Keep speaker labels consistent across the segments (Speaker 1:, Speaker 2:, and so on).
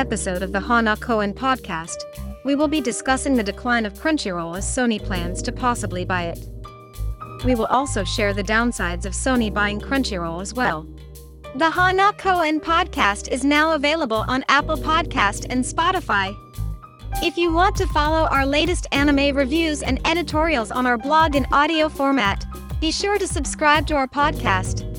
Speaker 1: episode of the Hana Cohen podcast, we will be discussing the decline of Crunchyroll as Sony plans to possibly buy it. We will also share the downsides of Sony buying Crunchyroll as well. The Hana Cohen podcast is now available on Apple Podcast and Spotify. If you want to follow our latest anime reviews and editorials on our blog in audio format, be sure to subscribe to our podcast.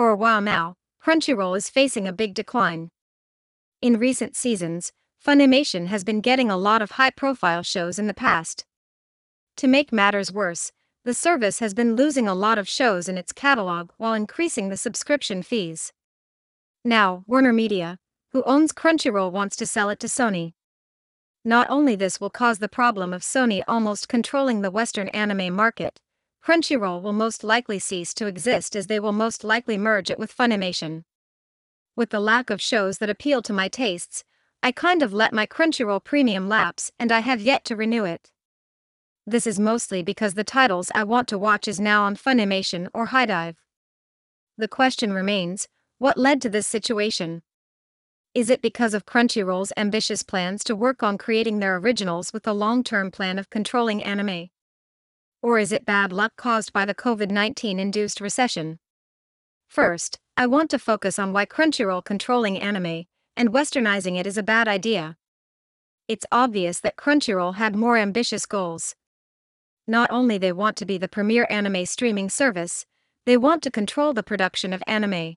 Speaker 1: For a while now, Crunchyroll is facing a big decline. In recent seasons, Funimation has been getting a lot of high profile shows in the past. To make matters worse, the service has been losing a lot of shows in its catalog while increasing the subscription fees. Now, Warner Media, who owns Crunchyroll, wants to sell it to Sony. Not only this will cause the problem of Sony almost controlling the Western anime market, Crunchyroll will most likely cease to exist as they will most likely merge it with Funimation. With the lack of shows that appeal to my tastes, I kind of let my Crunchyroll premium lapse and I have yet to renew it. This is mostly because the titles I want to watch is now on Funimation or HIDIVE. The question remains what led to this situation? Is it because of Crunchyroll's ambitious plans to work on creating their originals with a long term plan of controlling anime? Or is it bad luck caused by the COVID 19 induced recession? First, I want to focus on why Crunchyroll controlling anime and westernizing it is a bad idea. It's obvious that Crunchyroll had more ambitious goals. Not only they want to be the premier anime streaming service, they want to control the production of anime.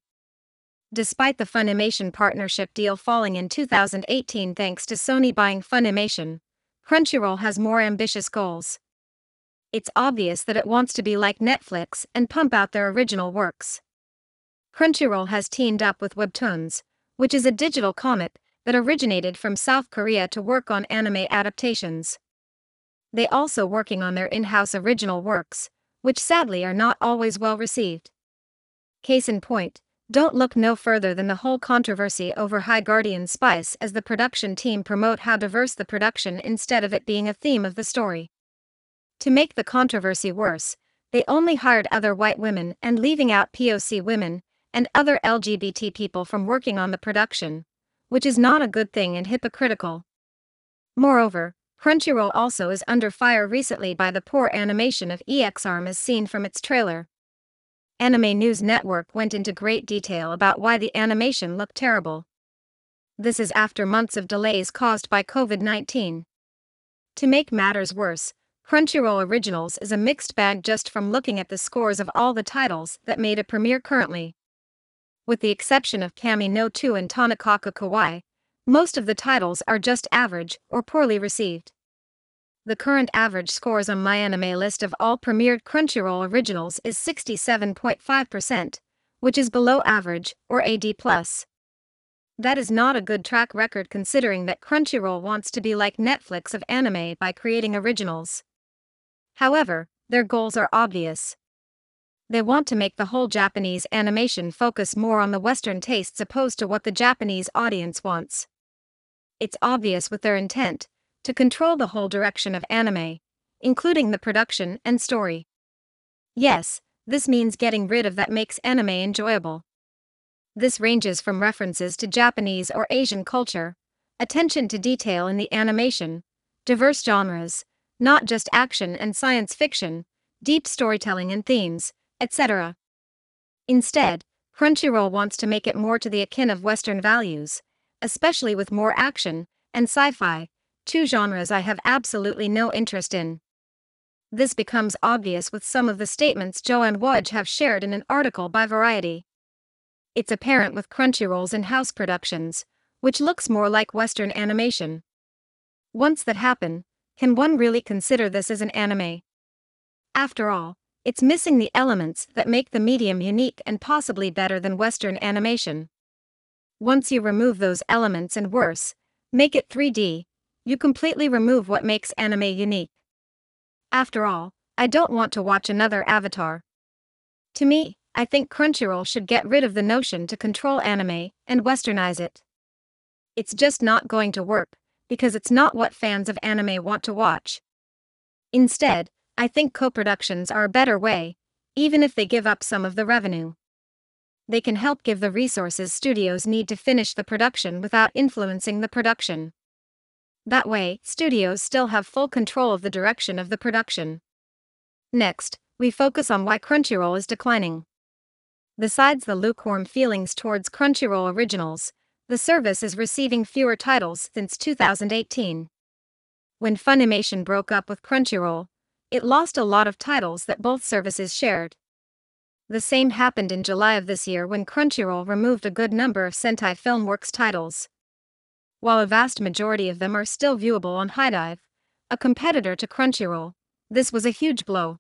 Speaker 1: Despite the Funimation partnership deal falling in 2018 thanks to Sony buying Funimation, Crunchyroll has more ambitious goals it's obvious that it wants to be like Netflix and pump out their original works. Crunchyroll has teamed up with Webtoons, which is a digital comic that originated from South Korea to work on anime adaptations. They also working on their in-house original works, which sadly are not always well received. Case in point, don't look no further than the whole controversy over High Guardian Spice as the production team promote how diverse the production instead of it being a theme of the story. To make the controversy worse, they only hired other white women and leaving out POC women and other LGBT people from working on the production, which is not a good thing and hypocritical. Moreover, Crunchyroll also is under fire recently by the poor animation of Ex-Arm as seen from its trailer. Anime News Network went into great detail about why the animation looked terrible. This is after months of delays caused by COVID 19. To make matters worse, Crunchyroll Originals is a mixed bag just from looking at the scores of all the titles that made a premiere currently. With the exception of Kami no Tou and Tonikaku Kawaii, most of the titles are just average or poorly received. The current average scores on MyAnimeList of all premiered Crunchyroll originals is 67.5%, which is below average or AD+. That is not a good track record considering that Crunchyroll wants to be like Netflix of anime by creating originals. However, their goals are obvious. They want to make the whole Japanese animation focus more on the Western tastes opposed to what the Japanese audience wants. It's obvious with their intent to control the whole direction of anime, including the production and story. Yes, this means getting rid of that makes anime enjoyable. This ranges from references to Japanese or Asian culture, attention to detail in the animation, diverse genres, not just action and science fiction, deep storytelling and themes, etc. Instead, Crunchyroll wants to make it more to the akin of Western values, especially with more action and sci fi, two genres I have absolutely no interest in. This becomes obvious with some of the statements Joanne Waage have shared in an article by Variety. It's apparent with Crunchyroll's in house productions, which looks more like Western animation. Once that happen, can one really consider this as an anime? After all, it's missing the elements that make the medium unique and possibly better than Western animation. Once you remove those elements and worse, make it 3D, you completely remove what makes anime unique. After all, I don't want to watch another Avatar. To me, I think Crunchyroll should get rid of the notion to control anime and westernize it. It's just not going to work because it's not what fans of anime want to watch. Instead, I think co productions are a better way, even if they give up some of the revenue. They can help give the resources studios need to finish the production without influencing the production. That way, studios still have full control of the direction of the production. Next, we focus on why Crunchyroll is declining. Besides the lukewarm feelings towards Crunchyroll originals, the service is receiving fewer titles since 2018. When Funimation broke up with Crunchyroll, it lost a lot of titles that both services shared. The same happened in July of this year when Crunchyroll removed a good number of Sentai Filmworks titles. While a vast majority of them are still viewable on HIDIVE, a competitor to Crunchyroll, this was a huge blow.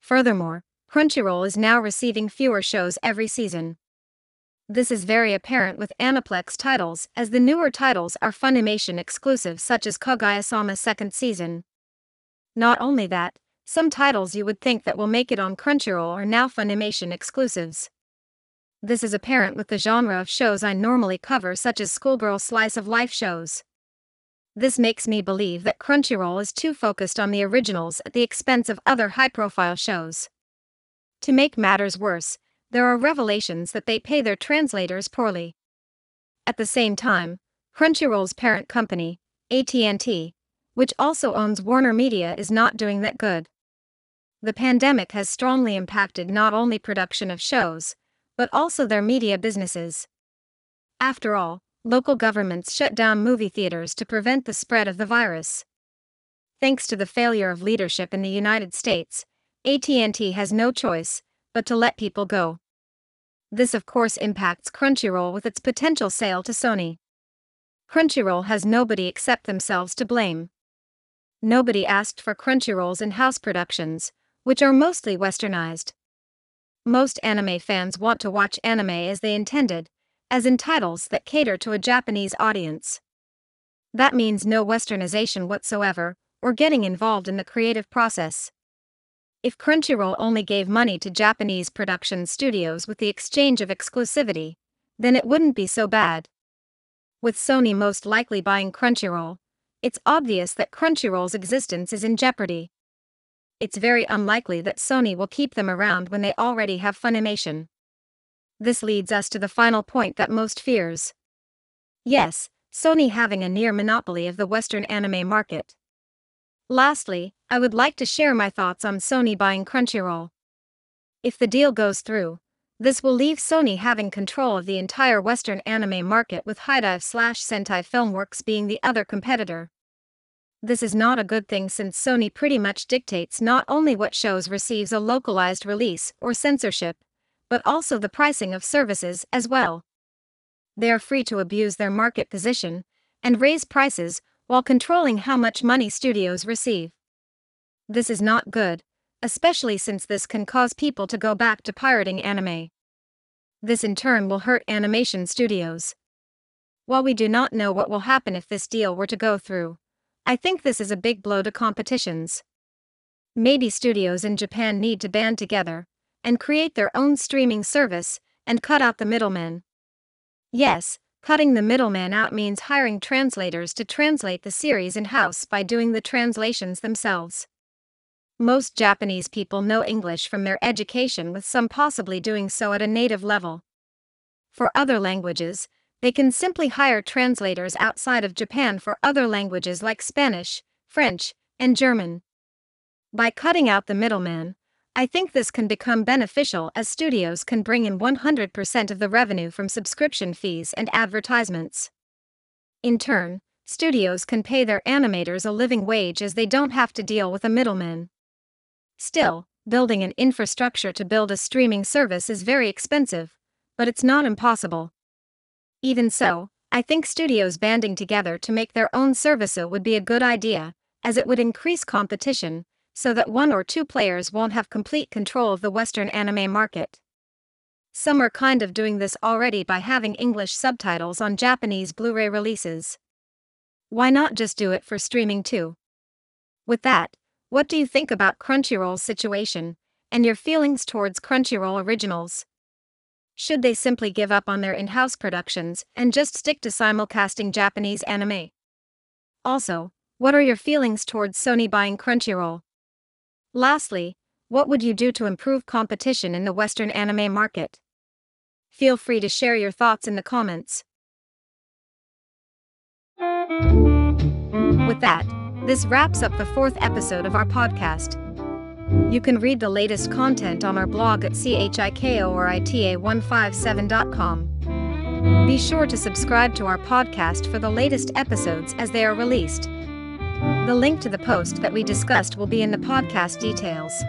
Speaker 1: Furthermore, Crunchyroll is now receiving fewer shows every season. This is very apparent with Aniplex titles as the newer titles are Funimation exclusive such as Kaguya-sama second season. Not only that, some titles you would think that will make it on Crunchyroll are now Funimation exclusives. This is apparent with the genre of shows I normally cover, such as schoolgirl slice of life shows. This makes me believe that Crunchyroll is too focused on the originals at the expense of other high profile shows. To make matters worse, there are revelations that they pay their translators poorly. At the same time, Crunchyroll's parent company, AT&T, which also owns Warner Media is not doing that good. The pandemic has strongly impacted not only production of shows, but also their media businesses. After all, local governments shut down movie theaters to prevent the spread of the virus. Thanks to the failure of leadership in the United States, AT&T has no choice but to let people go. This of course impacts Crunchyroll with its potential sale to Sony. Crunchyroll has nobody except themselves to blame. Nobody asked for Crunchyroll's in-house productions, which are mostly westernized. Most anime fans want to watch anime as they intended, as in titles that cater to a Japanese audience. That means no westernization whatsoever, or getting involved in the creative process. If Crunchyroll only gave money to Japanese production studios with the exchange of exclusivity, then it wouldn't be so bad. With Sony most likely buying Crunchyroll, it's obvious that Crunchyroll's existence is in jeopardy it's very unlikely that Sony will keep them around when they already have Funimation. This leads us to the final point that most fears. Yes, Sony having a near monopoly of the Western anime market. Lastly, I would like to share my thoughts on Sony buying Crunchyroll. If the deal goes through, this will leave Sony having control of the entire Western anime market with HIDIVE slash Sentai Filmworks being the other competitor. This is not a good thing since Sony pretty much dictates not only what shows receives a localized release or censorship, but also the pricing of services as well. They are free to abuse their market position and raise prices while controlling how much money studios receive. This is not good, especially since this can cause people to go back to pirating anime. This in turn will hurt animation studios. While we do not know what will happen if this deal were to go through, I think this is a big blow to competitions. Maybe studios in Japan need to band together and create their own streaming service and cut out the middlemen. Yes, cutting the middleman out means hiring translators to translate the series in house by doing the translations themselves. Most Japanese people know English from their education, with some possibly doing so at a native level. For other languages, they can simply hire translators outside of Japan for other languages like Spanish, French, and German. By cutting out the middleman, I think this can become beneficial as studios can bring in 100% of the revenue from subscription fees and advertisements. In turn, studios can pay their animators a living wage as they don't have to deal with a middleman. Still, building an infrastructure to build a streaming service is very expensive, but it's not impossible. Even so, I think studios banding together to make their own service would be a good idea, as it would increase competition, so that one or two players won't have complete control of the Western anime market. Some are kind of doing this already by having English subtitles on Japanese Blu ray releases. Why not just do it for streaming too? With that, what do you think about Crunchyroll's situation, and your feelings towards Crunchyroll originals? Should they simply give up on their in house productions and just stick to simulcasting Japanese anime? Also, what are your feelings towards Sony buying Crunchyroll? Lastly, what would you do to improve competition in the Western anime market? Feel free to share your thoughts in the comments. With that, this wraps up the fourth episode of our podcast. You can read the latest content on our blog at chikorita157.com. Be sure to subscribe to our podcast for the latest episodes as they are released. The link to the post that we discussed will be in the podcast details.